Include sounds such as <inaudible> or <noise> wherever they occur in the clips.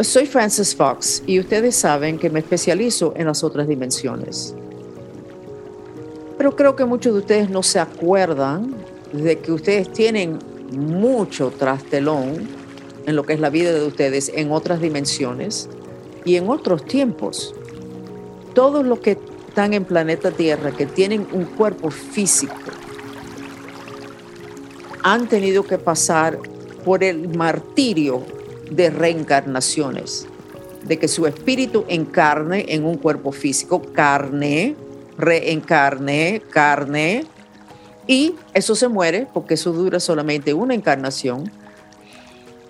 Soy Francis Fox y ustedes saben que me especializo en las otras dimensiones. Pero creo que muchos de ustedes no se acuerdan de que ustedes tienen mucho trastelón en lo que es la vida de ustedes en otras dimensiones y en otros tiempos. Todos los que están en planeta Tierra, que tienen un cuerpo físico, han tenido que pasar por el martirio de reencarnaciones, de que su espíritu encarne en un cuerpo físico, carne, reencarne, carne, y eso se muere porque eso dura solamente una encarnación.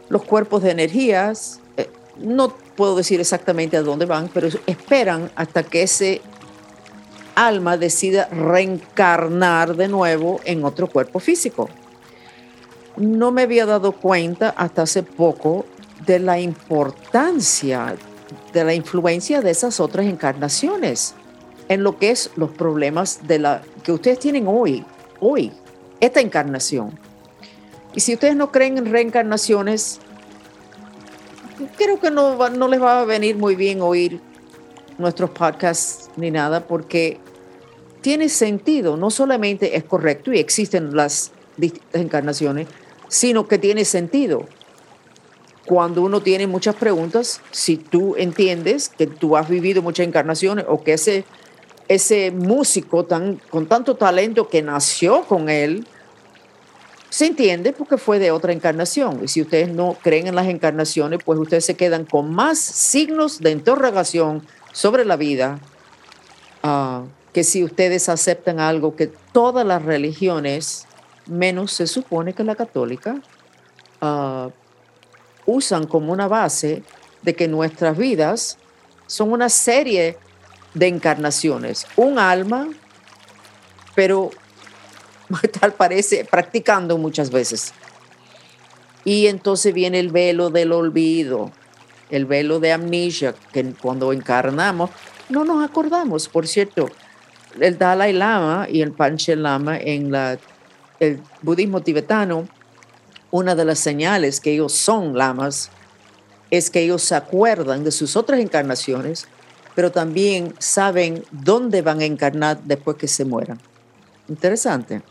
Los cuerpos de energías, eh, no puedo decir exactamente a dónde van, pero esperan hasta que ese alma decida reencarnar de nuevo en otro cuerpo físico. No me había dado cuenta hasta hace poco de la importancia, de la influencia de esas otras encarnaciones en lo que es los problemas de la que ustedes tienen hoy, hoy, esta encarnación. Y si ustedes no creen en reencarnaciones, creo que no, no les va a venir muy bien oír nuestros podcasts ni nada, porque tiene sentido, no solamente es correcto y existen las distintas encarnaciones, sino que tiene sentido cuando uno tiene muchas preguntas, si tú entiendes que tú has vivido muchas encarnaciones o que ese, ese músico tan, con tanto talento que nació con él, se entiende porque fue de otra encarnación. Y si ustedes no creen en las encarnaciones, pues ustedes se quedan con más signos de interrogación sobre la vida uh, que si ustedes aceptan algo que todas las religiones, menos se supone que la católica, uh, usan como una base de que nuestras vidas son una serie de encarnaciones, un alma, pero <laughs> tal parece practicando muchas veces. Y entonces viene el velo del olvido, el velo de amnesia, que cuando encarnamos no nos acordamos. Por cierto, el Dalai Lama y el Panche Lama en la, el budismo tibetano una de las señales que ellos son lamas es que ellos se acuerdan de sus otras encarnaciones, pero también saben dónde van a encarnar después que se mueran. Interesante.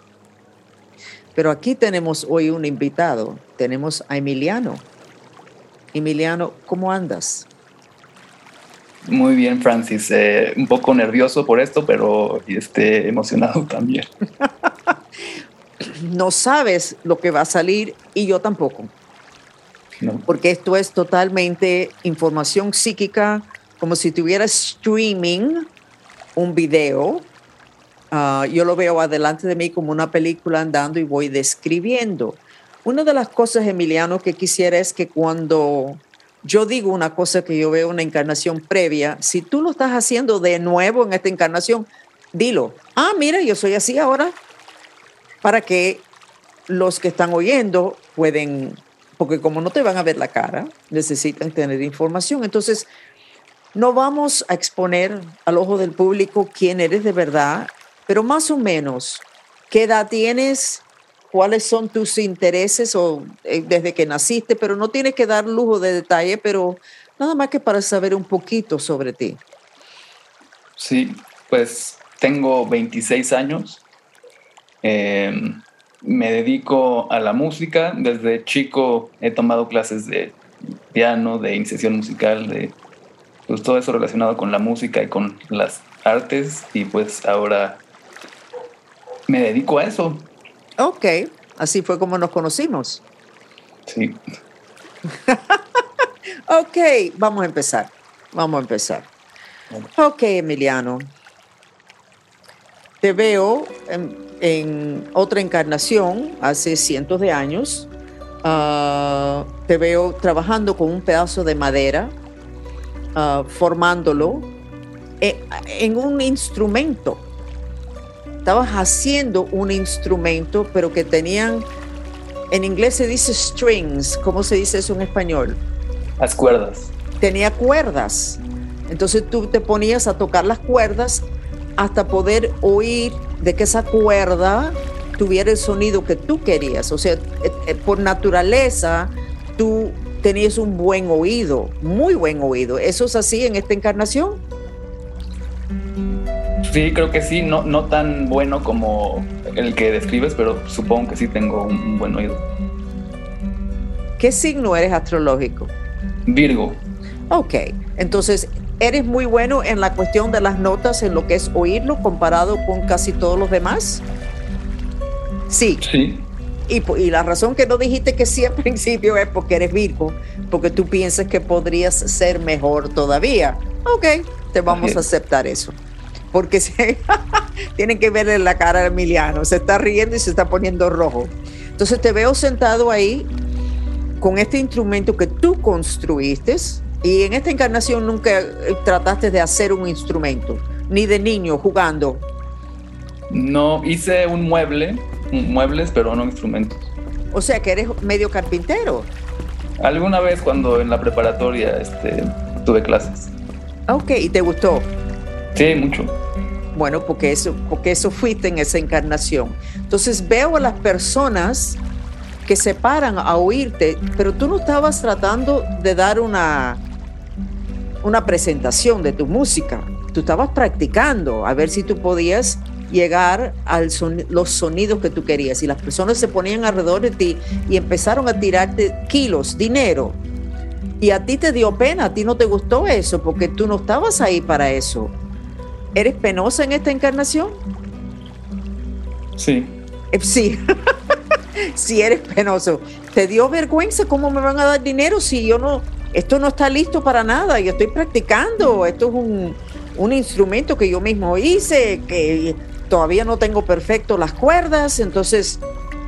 Pero aquí tenemos hoy un invitado. Tenemos a Emiliano. Emiliano, ¿cómo andas? Muy bien, Francis. Eh, un poco nervioso por esto, pero este, emocionado también. <laughs> no sabes lo que va a salir y yo tampoco. Porque esto es totalmente información psíquica, como si tuviera streaming un video. Ah, yo lo veo adelante de mí como una película andando y voy describiendo. Una de las cosas, Emiliano, que quisiera es que cuando yo digo una cosa que yo veo una encarnación previa, si tú lo estás haciendo de nuevo en esta encarnación, dilo. Ah, mira, yo soy así ahora para que los que están oyendo pueden, porque como no te van a ver la cara, necesitan tener información. Entonces, no vamos a exponer al ojo del público quién eres de verdad, pero más o menos, ¿qué edad tienes? ¿Cuáles son tus intereses o eh, desde que naciste? Pero no tienes que dar lujo de detalle, pero nada más que para saber un poquito sobre ti. Sí, pues tengo 26 años. Em, me dedico a la música. Desde chico he tomado clases de piano, de iniciación musical, de pues, todo eso relacionado con la música y con las artes. Y pues ahora me dedico a eso. Ok, así fue como nos conocimos. Sí. <laughs> ok, vamos a empezar. Vamos a empezar. Ok, Emiliano. Te veo en, otra encarnación hace cientos de años. Ah, te veo trabajando con un pedazo de madera, ah, formándolo en, en un instrumento. Estabas haciendo un instrumento, pero que tenían, en inglés se dice strings, ¿cómo se dice eso en español? Las cuerdas. Tenía cuerdas. Entonces tú te ponías a tocar las cuerdas hasta poder oír de que esa cuerda tuviera el sonido que tú querías. O sea, eh, eh, por naturaleza, tú tenías un buen oído, muy buen oído. ¿Eso es así en esta encarnación? Sí, creo que sí, no, no tan bueno como el que describes, pero supongo que sí tengo un, buen oído. ¿Qué signo eres astrológico? Virgo. Ok, entonces eres muy bueno en la cuestión de las notas, en lo que es oírlo comparado con casi todos los demás. Sí. Sí. Y, y, la razón que no dijiste que sí al <laughs> principio es porque eres Virgo, porque tú piensas que podrías ser mejor todavía. Ok, te vamos a aceptar eso. Porque se, <laughs> tienen que verle la cara a Emiliano, se está riendo y se está poniendo rojo. Entonces te veo sentado ahí con este instrumento que tú construiste y en esta encarnación nunca trataste de hacer un instrumento, ni de niño jugando. No, hice un mueble muebles, pero no instrumentos. O sea que eres medio carpintero. Alguna vez cuando en la preparatoria este, tuve clases. Ok, ¿y te gustó? Sí, mucho. Bueno, porque eso, porque eso fuiste en esa encarnación. Entonces veo a las personas que se paran a oírte, pero tú no estabas tratando de dar una, una presentación de tu música. Tú estabas practicando a ver si tú podías llegar a los sonidos que tú querías. Y las personas se ponían alrededor de ti y empezaron a tirarte kilos, dinero. Y a ti te dio pena, a ti no te gustó eso, porque tú no estabas ahí para eso. ¿Eres penosa en esta encarnación? Sí. Eh, sí. <laughs> si eres penoso. ¿Te dio vergüenza cómo me van a dar dinero si yo no, esto no está listo para nada? Yo estoy practicando, esto es un, un instrumento que yo mismo hice, que todavía no tengo perfecto las cuerdas, entonces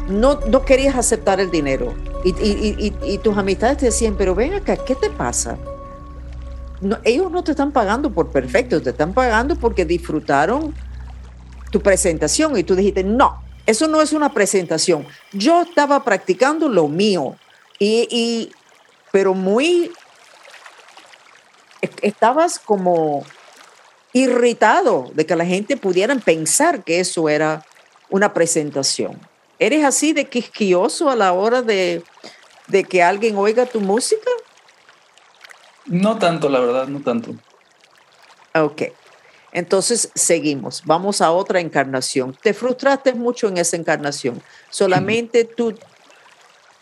no, no querías aceptar el dinero. Y, tus amistades te decían, pero ven acá, ¿qué te pasa? ellos no te están pagando por perfecto, te están pagando porque disfrutaron tu presentación y tú dijiste, no, eso no es una presentación. Yo estaba practicando lo mío y, y pero muy, estabas como irritado de que la gente pudieran pensar que eso era una presentación. ¿Eres así de quisquioso a la hora de, de que alguien oiga tu música? No tanto, la verdad, no tanto. Ok. Entonces seguimos. Vamos a otra encarnación. Te frustraste mucho en esa encarnación. <clears throat> Solamente tú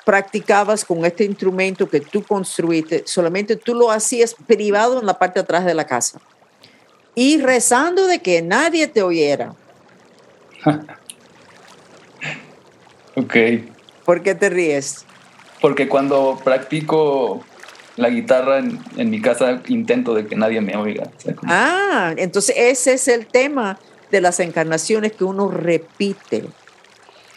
practicabas con este instrumento que tú construiste, solamente tú lo hacías privado en la parte de atrás de la casa y rezando de que nadie te oyera. <laughs> ok. ¿Por qué te ríes? Porque cuando practico la guitarra en, mi casa intento de que nadie me oiga. ah, entonces ese es el tema de las encarnaciones que uno repite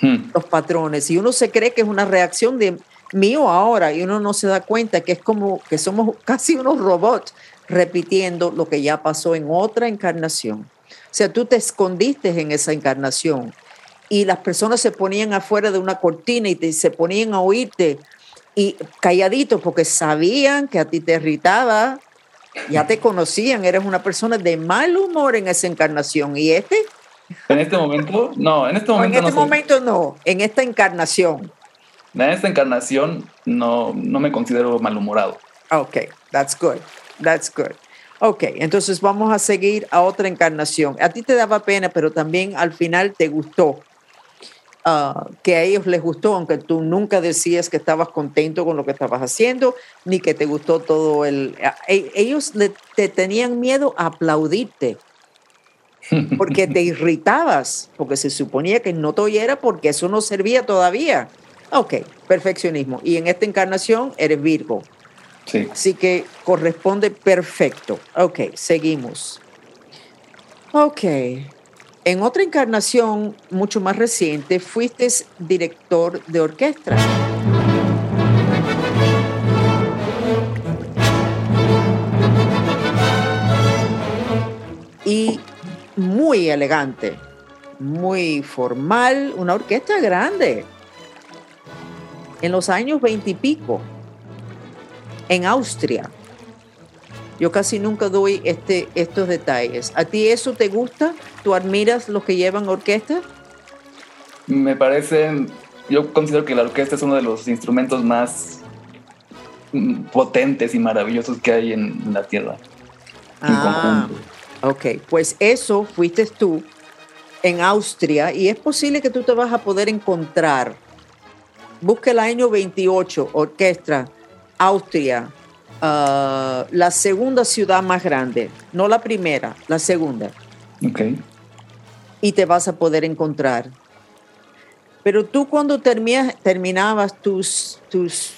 hmm. los patrones y uno se cree que es una reacción de mío ahora y uno no se da cuenta que es como que somos <laughs> casi unos robots repitiendo lo que ya pasó en otra encarnación. O sea, tú te escondiste en esa encarnación y las personas se ponían afuera de una cortina y se ponían a oírte y calladitos porque sabían que a ti te irritaba, ya te conocían, eres una persona de mal humor en esa encarnación. ¿Y este? En este momento, no, en este momento no. En este momento no, en esta encarnación. En esta encarnación no, no me considero malhumorado. Ok, that's good. That's good. Ok, entonces vamos a seguir a otra encarnación. A ti te daba pena, pero también al final te gustó. Ah, que a ellos les gustó, aunque tú nunca decías que estabas contento con lo que estabas haciendo, ni que te gustó todo el... E, ellos te tenían miedo a aplaudirte, porque te <laughs> irritabas, porque se suponía que no te oyera porque eso no servía todavía. Ok, perfeccionismo. Y en esta encarnación eres Virgo. Así que corresponde perfecto. Ok, seguimos. Ok. En otra encarnación mucho más reciente, fuiste director de orquesta. Muy elegante, muy formal, una orquesta grande. En los años veintipico en Austria. Yo casi nunca doy este, estos detalles. ¿A ti eso te gusta? ¿Tú admiras los que llevan orquesta? Me parece, yo considero que la orquesta es uno de los instrumentos más, potentes y maravillosos que hay en la Tierra. Ah, ok, pues eso fuiste tú en Austria y es posible que tú te vas a poder encontrar. Busca el año 28, orquesta, Austria, ah, la segunda ciudad más grande, no la primera, la segunda. Ok. Y te vas a poder encontrar. Pero tú cuando terminabas tus, tus,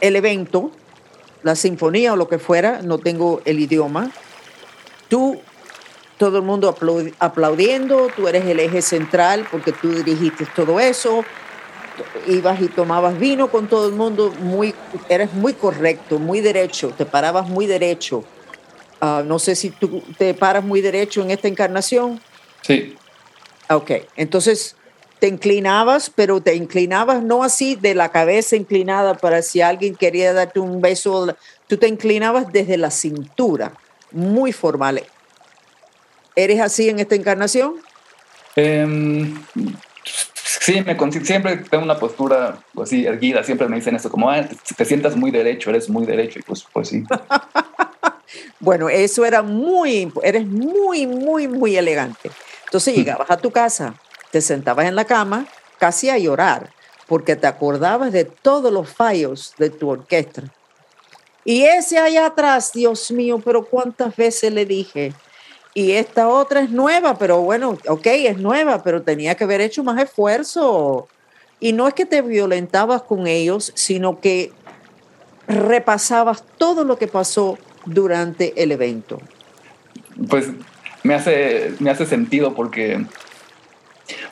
el evento, la sinfonía o lo que fuera, no tengo el idioma, tú, todo el mundo aplaudiendo, tú eres el eje central porque tú dirigiste todo eso, ibas y tomabas vino con todo el mundo, muy, eres muy correcto, muy derecho, te parabas muy derecho. Ah, no sé si tú te paras muy derecho en esta encarnación. Sí. Ok, entonces te inclinabas, pero te inclinabas no así de la cabeza inclinada para si alguien quería darte un beso, tú te inclinabas desde la cintura, muy formal. ¿Eres así en esta encarnación? Em, sí, me, siempre tengo una postura así erguida, siempre me dicen eso, como, ah, te, te sientas muy derecho, eres muy derecho, y pues, pues sí. <laughs> bueno, eso era muy, eres muy, muy, muy elegante. Entonces llegabas a tu casa, te sentabas en la cama casi a llorar porque te acordabas de todos los fallos de tu orquesta. Y ese allá atrás, Dios mío, pero cuántas veces le dije, y esta otra es nueva, pero bueno, ok, es nueva, pero tenía que haber hecho más esfuerzo. Y no es que te violentabas con ellos, sino que repasabas todo lo que pasó durante el evento. Pues me hace, me hace sentido porque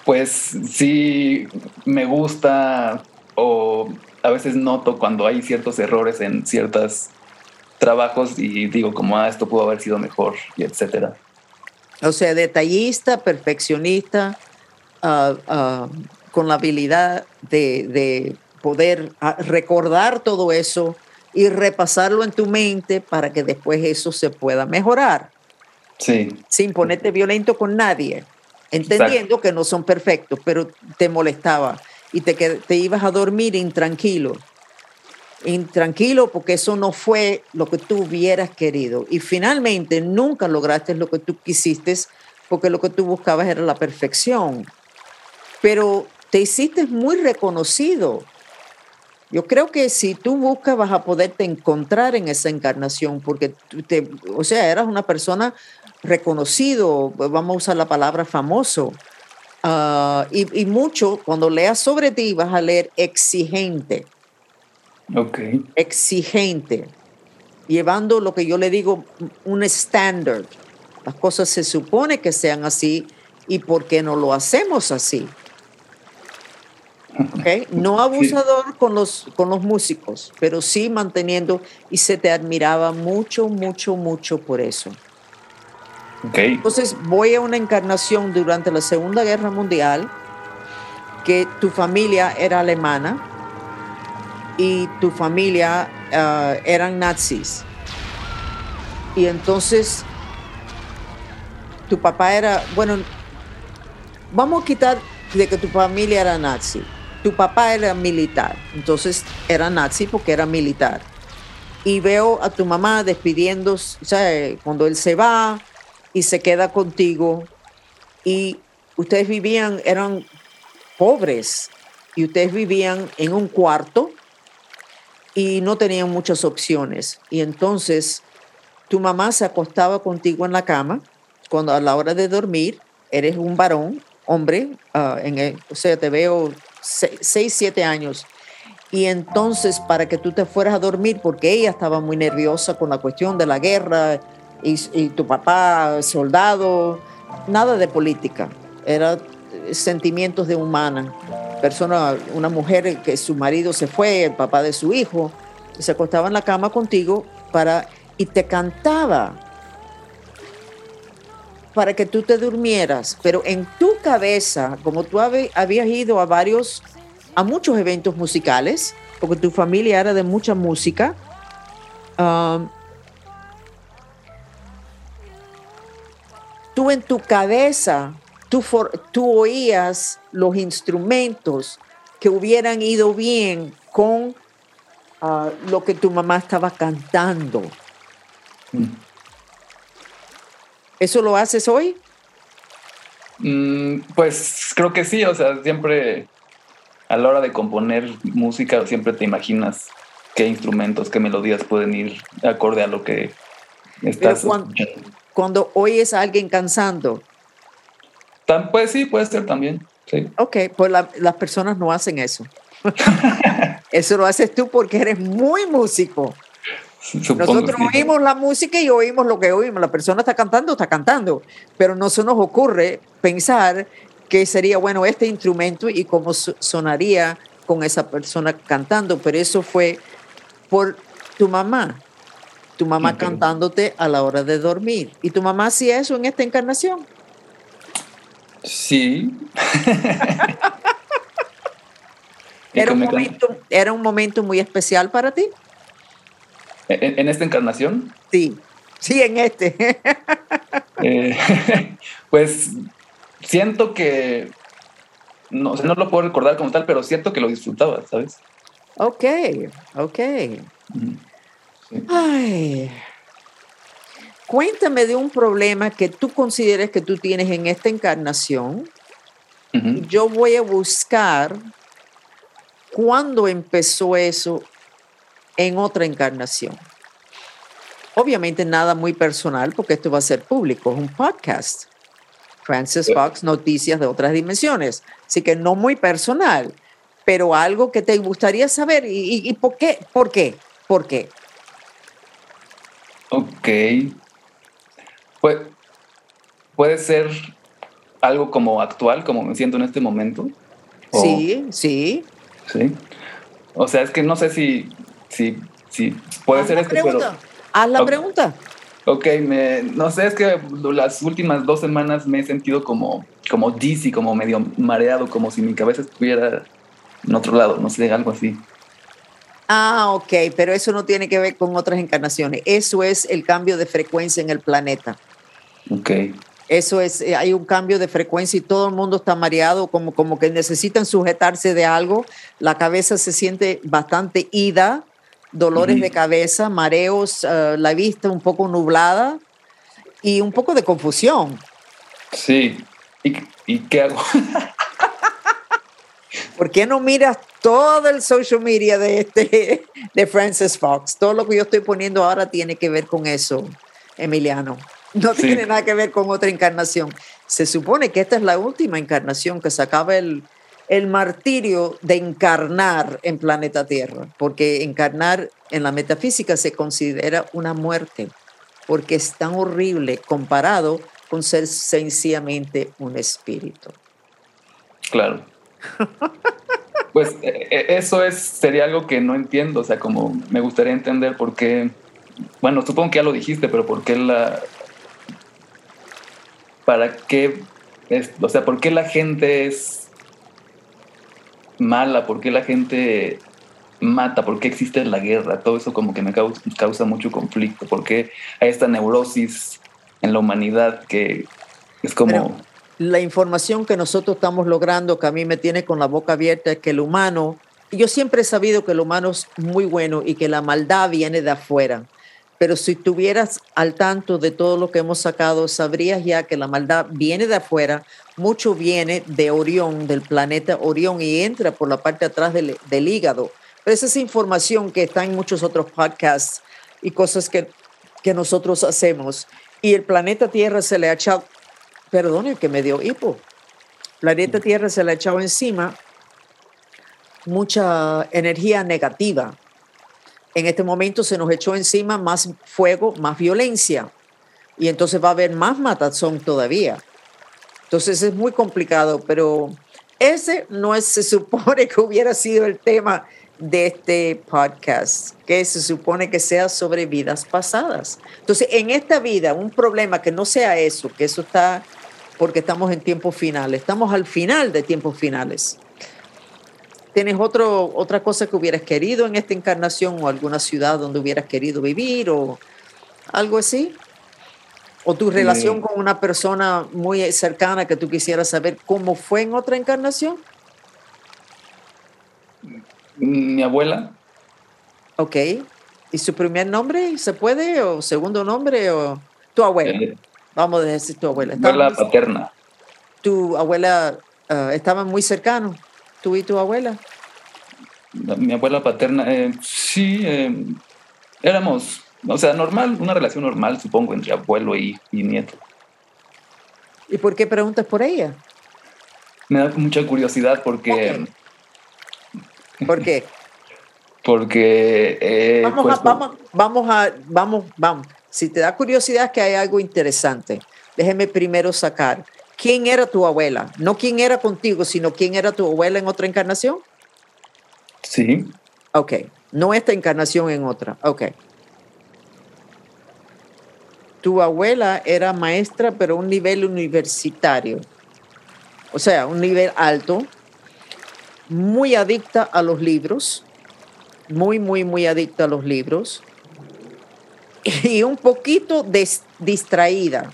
pues sí me gusta o a veces noto cuando hay ciertos errores en ciertos trabajos y digo como, ah, esto pudo haber sido mejor y etcétera. O sea, detallista, perfeccionista, ah, ah, con la habilidad de, de poder recordar todo eso y repasarlo en tu mente para que después eso se pueda mejorar. Sí. Sin ponerte violento con nadie entendiendo que no son perfectos, pero te molestaba y te, te ibas a dormir intranquilo. Intranquilo porque eso no fue lo que tú hubieras querido. Y finalmente nunca lograste lo que tú quisiste porque lo que tú buscabas era la perfección. Pero te hiciste muy reconocido. Yo creo que si tú buscas vas a poderte encontrar en esa encarnación porque, te, o sea, eras una persona reconocido, vamos a usar la palabra famoso. Ah, y, mucho, cuando leas sobre ti, vas a leer exigente. Ok. Exigente. Llevando lo que yo le digo, un estándar. Las cosas se supone que sean así y por qué no lo hacemos así. <laughs> Okay. No abusador con, los, con los músicos, pero sí manteniendo y se te admiraba mucho, mucho, mucho por eso. Entonces voy a una encarnación durante la Segunda Guerra Mundial, que tu familia era alemana y tu familia ah, eran nazis. Y entonces tu papá era, bueno, vamos a quitar de que tu familia era nazi. Tu papá era militar, entonces era nazi porque era militar. Y veo a tu mamá despidiéndose, o sea, cuando él se va, y se queda contigo y ustedes vivían, eran pobres y ustedes vivían en un cuarto y no tenían muchas opciones. Y entonces tu mamá se acostaba contigo en la cama cuando a la hora de dormir eres un varón, hombre, ah, en o sea, te veo seis, siete años. Y entonces para que tú te fueras a dormir, porque ella estaba muy nerviosa con la cuestión de la guerra y, tu papá soldado, nada de política, era sentimientos de humana. Persona, una mujer que su marido se fue, el papá de su hijo, se acostaba en la cama contigo para y te cantaba para que tú te durmieras, pero en tu cabeza, como tú habías ido a varios, a muchos eventos musicales, porque tu familia era de mucha música, um, tú en tu cabeza, tú, tú oías los instrumentos que hubieran ido bien con ah, lo que tu mamá estaba cantando. Mm. ¿Eso lo haces hoy? Mm, pues creo que sí, o sea, siempre a la hora de componer música siempre te imaginas qué instrumentos, qué melodías pueden ir acorde a lo que estás cuando, cuando oyes a alguien cantando. pues sí, puede ser también. Sí. Ok, pues las personas no hacen eso. <laughs> eso lo haces tú porque eres muy músico. Nosotros oímos la música y oímos lo que oímos. La persona está cantando, está cantando, pero no se nos ocurre pensar que sería bueno este instrumento y cómo sonaría con esa persona cantando. Pero eso fue por tu mamá, tu mamá cantándote a la hora de dormir. ¿Y tu mamá hacía eso en esta encarnación? Sí. <laughs> ¿Era, un momento, ¿Era un momento muy especial para ti? ¿En, esta encarnación? Sí, sí, en este. <laughs> Eh, <laughs> pues siento que, no, no lo puedo recordar como tal, pero siento que lo disfrutaba, ¿sabes? Ok, ok. Ay. Cuéntame de un problema que tú consideres que tú tienes en esta encarnación. Yo voy a buscar cuándo empezó eso en otra encarnación. Obviamente nada muy personal porque esto va a ser público, es un podcast. Francis Fox, noticias de otras dimensiones. Así que no muy personal, pero algo que te gustaría saber. ¿Y, por qué? ¿Por qué? ¿Por qué? Ok. puede ser algo como actual, como me siento en este momento. Sí, sí. Sí. O sea, es que no sé si Sí, sí, puede ser esto, pero... Haz la pregunta. Ok, me, no sé, es que las últimas dos semanas me he sentido como, como dizzy, como medio mareado, como si mi cabeza estuviera en otro lado, no sé, algo así. Ah, ok, pero eso no tiene que ver con otras encarnaciones. Eso es el cambio de frecuencia en el planeta. Ok. Eso es, eh, hay un cambio de frecuencia y todo el mundo está mareado, como, como que necesitan sujetarse de algo. La cabeza se siente bastante ida dolores de cabeza, mareos, eh, la vista un poco nublada y un poco de confusión. Sí. ¿Y, qué hago? <laughs> ¿Por qué no miras todo el social media de, este, de Francis Fox? Todo lo que yo estoy poniendo ahora tiene que ver con eso, Emiliano. No tiene nada que ver con otra encarnación. Se supone que esta es la última encarnación, que se acaba el, el martirio de encarnar en planeta Tierra, porque encarnar en la metafísica se considera una muerte, porque es tan horrible comparado con ser sencillamente un espíritu. Claro. <laughs> Pues e, e, eso es, sería algo que no entiendo, o sea, como me gustaría entender por qué, bueno, supongo que ya lo dijiste, pero por qué la, para qué, es, o sea, por qué la gente es mala, por qué la gente mata, por qué existe la guerra, todo eso como que me causa, mucho conflicto, por qué hay esta neurosis en la humanidad que es como... la información que nosotros estamos logrando, que a mí me tiene con la boca abierta, es que el humano, yo siempre he sabido que el humano es muy bueno y que la maldad viene de afuera. Pero si estuvieras al tanto de todo lo que hemos sacado, sabrías ya que la maldad viene de afuera, mucho viene de Orión, del planeta Orión, y entra por la parte atrás del, hígado. Pero esa es información que está en muchos otros podcasts y cosas que, que nosotros hacemos. Y el planeta Tierra se le ha echado, perdone que me dio hipo, planeta Tierra se le ha echado encima mucha energía negativa en este momento se nos echó encima más fuego, más violencia. Y entonces va a haber más matazón todavía. Entonces es muy complicado, pero ese no es, se supone que hubiera sido el tema de este podcast, que se supone que sea sobre vidas pasadas. Entonces, en esta vida, un problema que no sea eso, que eso está porque estamos en tiempos finales, estamos al final de tiempos finales. ¿Tienes otro, otra cosa que hubieras querido en esta encarnación o alguna ciudad donde hubieras querido vivir o algo así? ¿O tu relación con una persona muy cercana que tú quisieras saber cómo fue en otra encarnación? Mi abuela. Ok. ¿Y su primer nombre se puede? ¿O segundo nombre? ¿O tu abuela? Eh, Vamos a decir tu abuela. abuela ¿Estaban muy- paterna. ¿Tu abuela ah, estaban muy cercanos? ¿Tú y tu abuela? Mi abuela paterna, eh, sí, eh, éramos, o sea, normal, una relación normal, supongo, entre abuelo y, y nieto. ¿Y por qué preguntas por ella? Me da mucha curiosidad porque, ¿Por qué? <laughs> porque, eh, vamos, pues, a, vamos, vamos a, vamos, vamos. Si te da curiosidad que hay algo interesante, déjeme primero sacar. ¿Quién era tu abuela? No quién era contigo, sino quién era tu abuela en otra encarnación. sí, Ok. No esta encarnación en otra. Ok. Tu abuela era maestra, pero a un nivel universitario. O sea, un nivel alto. Muy adicta a los libros. Muy, muy, muy adicta a los libros. <laughs> Y un poquito distraída.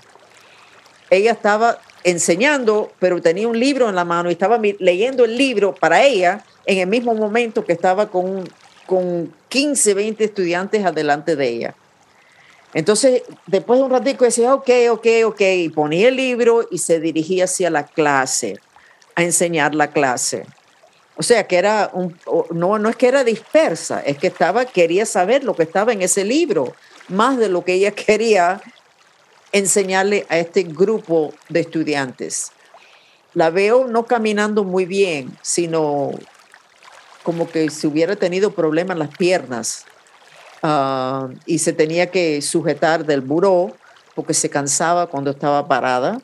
Ella estaba enseñando, pero tenía un libro en la mano y estaba leyendo el libro para ella en el mismo momento que estaba con, con 15, 20 estudiantes adelante de ella. Entonces, después de un ratico decía, ok, ok, ok, y ponía el libro y se dirigía hacia la clase, a enseñar la clase. O sea, que era un, no, no es que era dispersa, es que estaba, quería saber lo que estaba en ese libro, más de lo que ella <laughs> quería enseñarle a este grupo de estudiantes. La veo no caminando muy bien, sino como que si hubiera tenido problemas en las piernas ah, y se tenía que sujetar del buró porque se cansaba cuando estaba parada.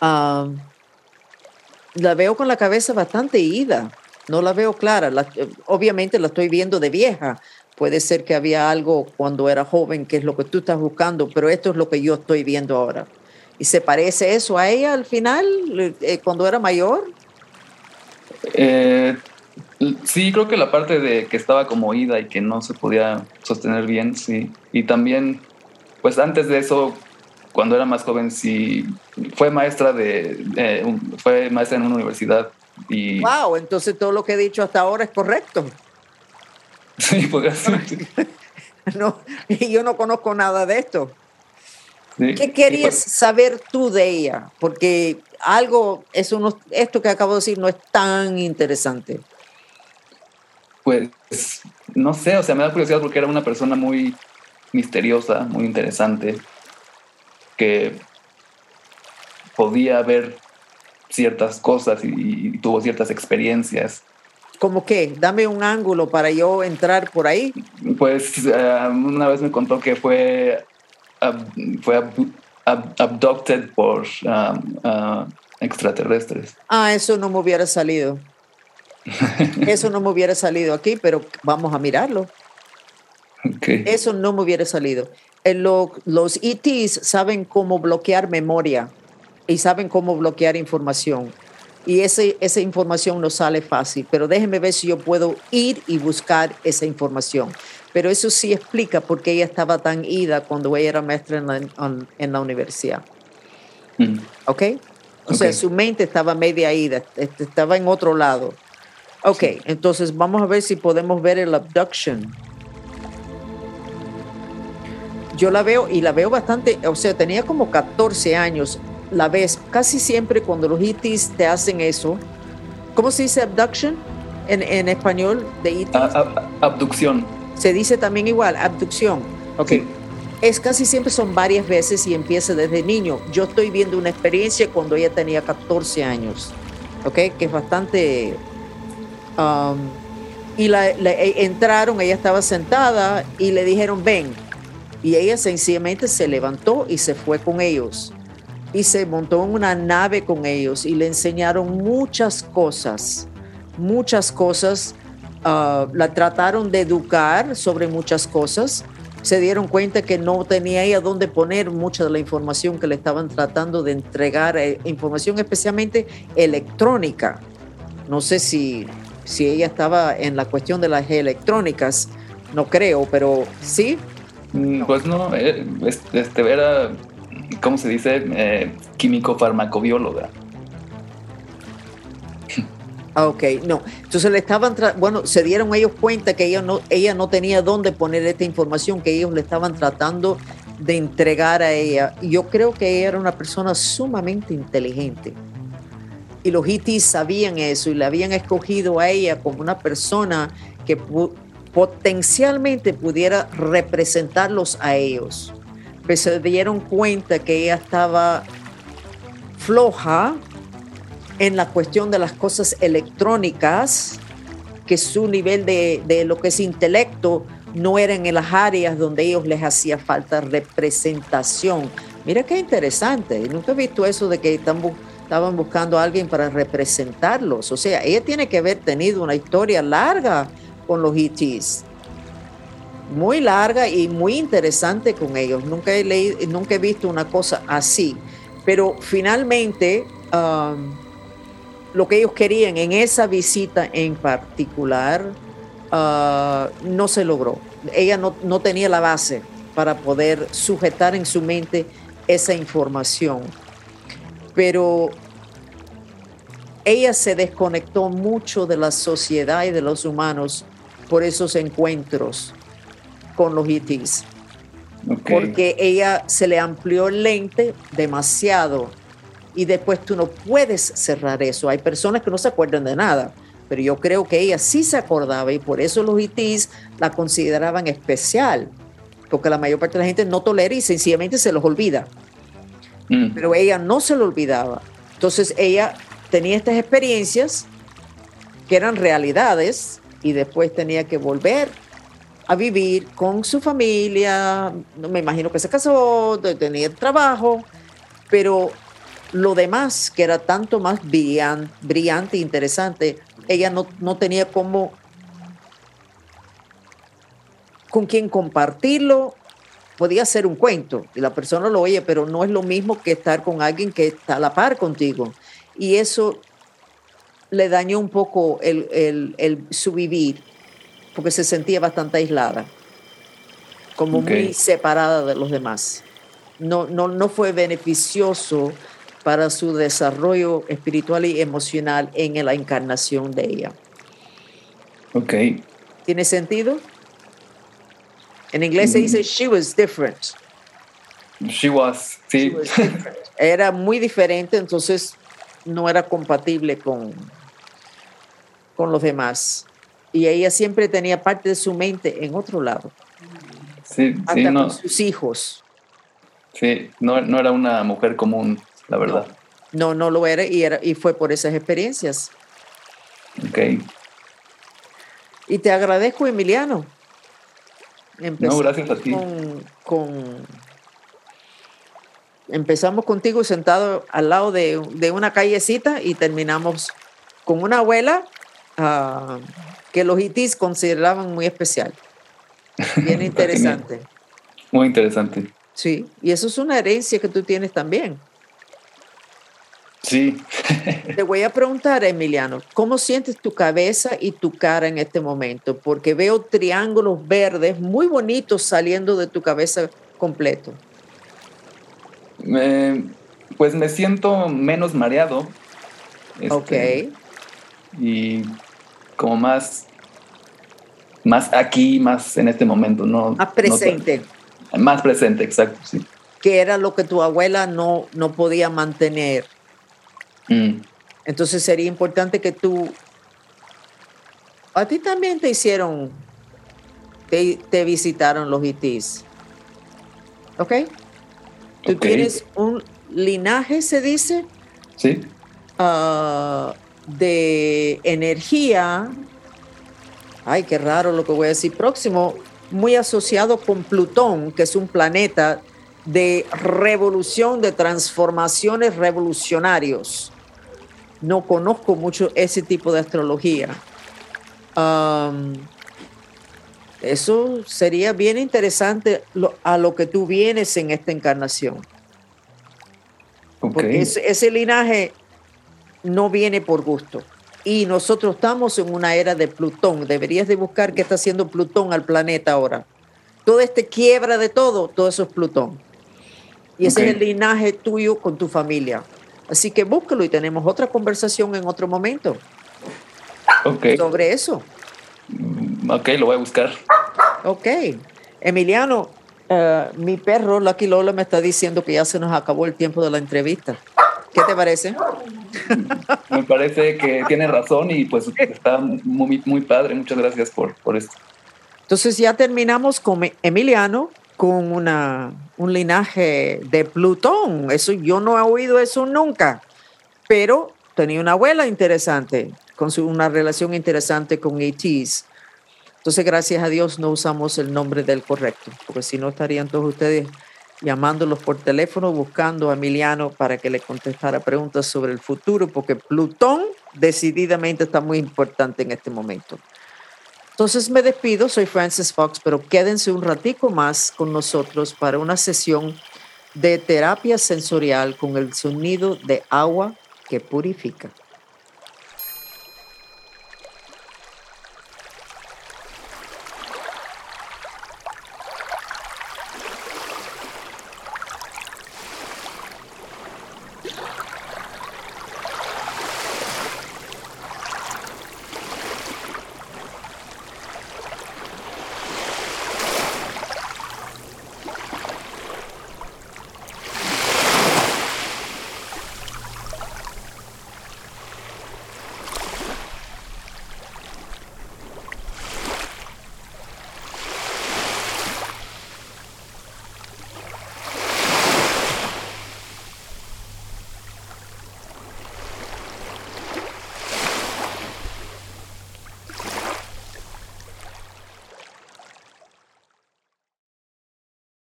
Ah, la veo con la cabeza bastante ida, no la veo clara. La- obviamente la estoy viendo de vieja. Puede ser que había algo cuando era joven, que es lo que tú estás buscando, pero esto es lo que yo estoy viendo ahora. ¿Y se parece eso a ella al final, eh, cuando era mayor? Eh, sí, creo que la parte de que estaba como ida y que no se podía sostener bien, sí. Y también, pues antes de eso, cuando era más joven, sí, fue maestra de, eh, fue maestra en una universidad y Wow, entonces todo lo que he dicho hasta ahora es correcto. <laughs> sí, podría ser. <laughs> No, yo no conozco nada de esto. Sí. ¿Qué querías pues, saber tú de ella? Porque algo, eso no, esto que acabo de decir no es tan interesante. Pues, no sé, o sea, me da curiosidad porque era una persona muy misteriosa, muy interesante, que podía ver ciertas cosas y, y tuvo ciertas experiencias. ¿Cómo qué? Dame un ángulo para yo entrar por ahí. Pues eh, una vez me contó que fue, ab- fue abdu- ab- abducted por um, ah, extraterrestres. Ah, eso no me hubiera salido. <laughs> Eso no me hubiera salido aquí, pero vamos a mirarlo. Ok. Eso no me hubiera salido. Eh, lo- los ETs saben cómo bloquear memoria y saben cómo bloquear información. Y ese, esa información no sale fácil, pero déjeme ver si yo puedo ir y buscar esa información. Pero eso sí explica por qué ella estaba tan ida cuando ella era maestra en la, en- en la universidad. Mm. ¿Ok? O sea, Ok. su mente estaba media ida, est- estaba en otro lado. Ok, entonces vamos a ver si podemos ver el abduction. Yo la veo y la veo bastante, o sea, tenía como 14 años. La ves casi siempre cuando los ETs te hacen eso. ¿Cómo se dice abduction en, en español de ETs? Ah, ah, abducción. Se dice también igual, abducción. Ok. Sí. Es casi siempre son varias veces y empieza desde niño. Yo estoy viendo una experiencia cuando ella tenía 14 años, ¿ok? Que es bastante... um, y la, la- e- entraron, ella estaba sentada y le dijeron, ven. Y ella sencillamente se levantó y se fue con ellos. Y se montó en una nave con ellos y le enseñaron muchas cosas, muchas cosas. Ah, la trataron de educar sobre muchas cosas. Se dieron cuenta que no tenía ella dónde poner mucha de la información que le estaban tratando de entregar, eh, información especialmente electrónica. No sé si, si ella estaba en la cuestión de las electrónicas, no creo, pero sí, Mm, Pues no, eh, es- este, era, ¿cómo se dice? Eh, químico farmacobióloga. Ah, ok, no. Entonces le estaban, bueno, se dieron ellos cuenta que ella no, ella no tenía dónde poner esta información que ellos le estaban tratando de entregar a ella. Yo creo que ella era una persona sumamente inteligente. Y los hitis sabían eso y le habían escogido a ella como una persona que potencialmente pudiera representarlos a ellos. Pero se dieron cuenta que ella estaba floja en la cuestión de las cosas electrónicas, que su nivel de, de lo que es intelecto no era en las áreas donde ellos les hacía falta representación. Mira qué interesante, nunca he visto eso de que estaban buscando a alguien para representarlos. O sea, ella tiene que haber tenido una historia larga con los ETs. Muy larga y muy interesante con ellos. Nunca he, leído, nunca he visto una cosa así. Pero finalmente, um, lo que ellos querían en esa visita en particular uh, no se logró. Ella no, no tenía la base para poder sujetar en su mente esa información. Pero ella se desconectó mucho de la sociedad y de los humanos por esos encuentros con los ETs. Porque ella se le amplió el lente demasiado y después tú no puedes cerrar eso. Hay personas que no se acuerdan de nada, pero yo creo que ella sí se acordaba y por eso los ETs la consideraban especial, porque la mayor parte de la gente no tolera y sencillamente se los olvida. Mm. Pero ella no se lo olvidaba. Entonces ella tenía estas experiencias que eran realidades y después tenía que volver a vivir con su familia. Me imagino que se casó, tenía trabajo, pero lo demás, que era tanto más brillante, e interesante, ella no, no tenía como con quien compartirlo. Podía ser un cuento y la persona lo oye, pero no es lo mismo que estar con alguien que está a la par contigo. Y eso le dañó un poco el, su vivir, porque se sentía bastante aislada, como muy separada de los demás. No, no, no fue beneficioso para su desarrollo espiritual y emocional en la encarnación de ella. Ok. ¿Tiene sentido? En inglés se dice, mm. she was different. She was, sí. era muy diferente, entonces no era compatible con, con los demás. Y ella siempre tenía parte de su mente en otro lado. Sí, hasta sí, con sus hijos. Sí, no, no, era una mujer común, la verdad. No, no, lo era y, era y fue por esas experiencias. Ok. Y te agradezco, Emiliano. no, gracias a ti. con empezamos contigo sentado al lado de, una callecita y terminamos con una abuela ah, que los itis consideraban muy especial. Bien <laughs> interesante. muy interesante. Sí, y eso es una herencia que tú tienes también. Sí. Te voy a preguntar, Emiliano, ¿cómo sientes tu cabeza y tu cara en este momento? Porque veo triángulos verdes muy bonitos saliendo de tu cabeza completo pues me siento menos mareado. Este, ok. Y como más, más aquí, más en este momento, ¿no? Más presente. más presente, exacto, sí. Que era lo que tu abuela no, no podía mantener. Mm. Entonces sería importante que tú... A ti también te hicieron, te, te visitaron los ITs. ¿Ok? Tú tienes un linaje, se dice. Sí. Ah, de energía. Ay, qué raro lo que voy a decir. Próximo, muy asociado con Plutón, que es un planeta de revolución, de transformaciones revolucionarios. No conozco mucho ese tipo de astrología. Eso sería bien interesante a lo que tú vienes en esta encarnación. Porque ese, linaje no viene por gusto. Y nosotros estamos en una era de Plutón. Deberías de buscar qué está haciendo Plutón al planeta ahora. Toda este quiebra de todo, todo eso es Plutón. Y ese es el linaje tuyo con tu familia. Así que búscalo y tenemos otra conversación en otro momento. sobre eso. Mm, ok, lo voy a buscar. Ok. Emiliano, eh, mi perro Lucky Lola me está diciendo que ya se nos acabó el tiempo de la entrevista. ¿Qué te parece? <laughs> me parece que tiene razón y pues está muy, muy padre. Muchas gracias por, por esto. Entonces ya terminamos con Emiliano, con una, un linaje de Plutón. Eso yo no he oído eso nunca, pero tenía una abuela interesante, con su, una relación interesante con ETs. Entonces, gracias a Dios no usamos el nombre del correcto, porque si no estarían todos ustedes llamándolos por teléfono, buscando a Emiliano para que le contestara preguntas sobre el futuro, porque Plutón decididamente está muy importante en este momento. Entonces me despido, soy Francis Fox, pero quédense un ratico más con nosotros para una sesión de terapia sensorial con el sonido de agua que purifica.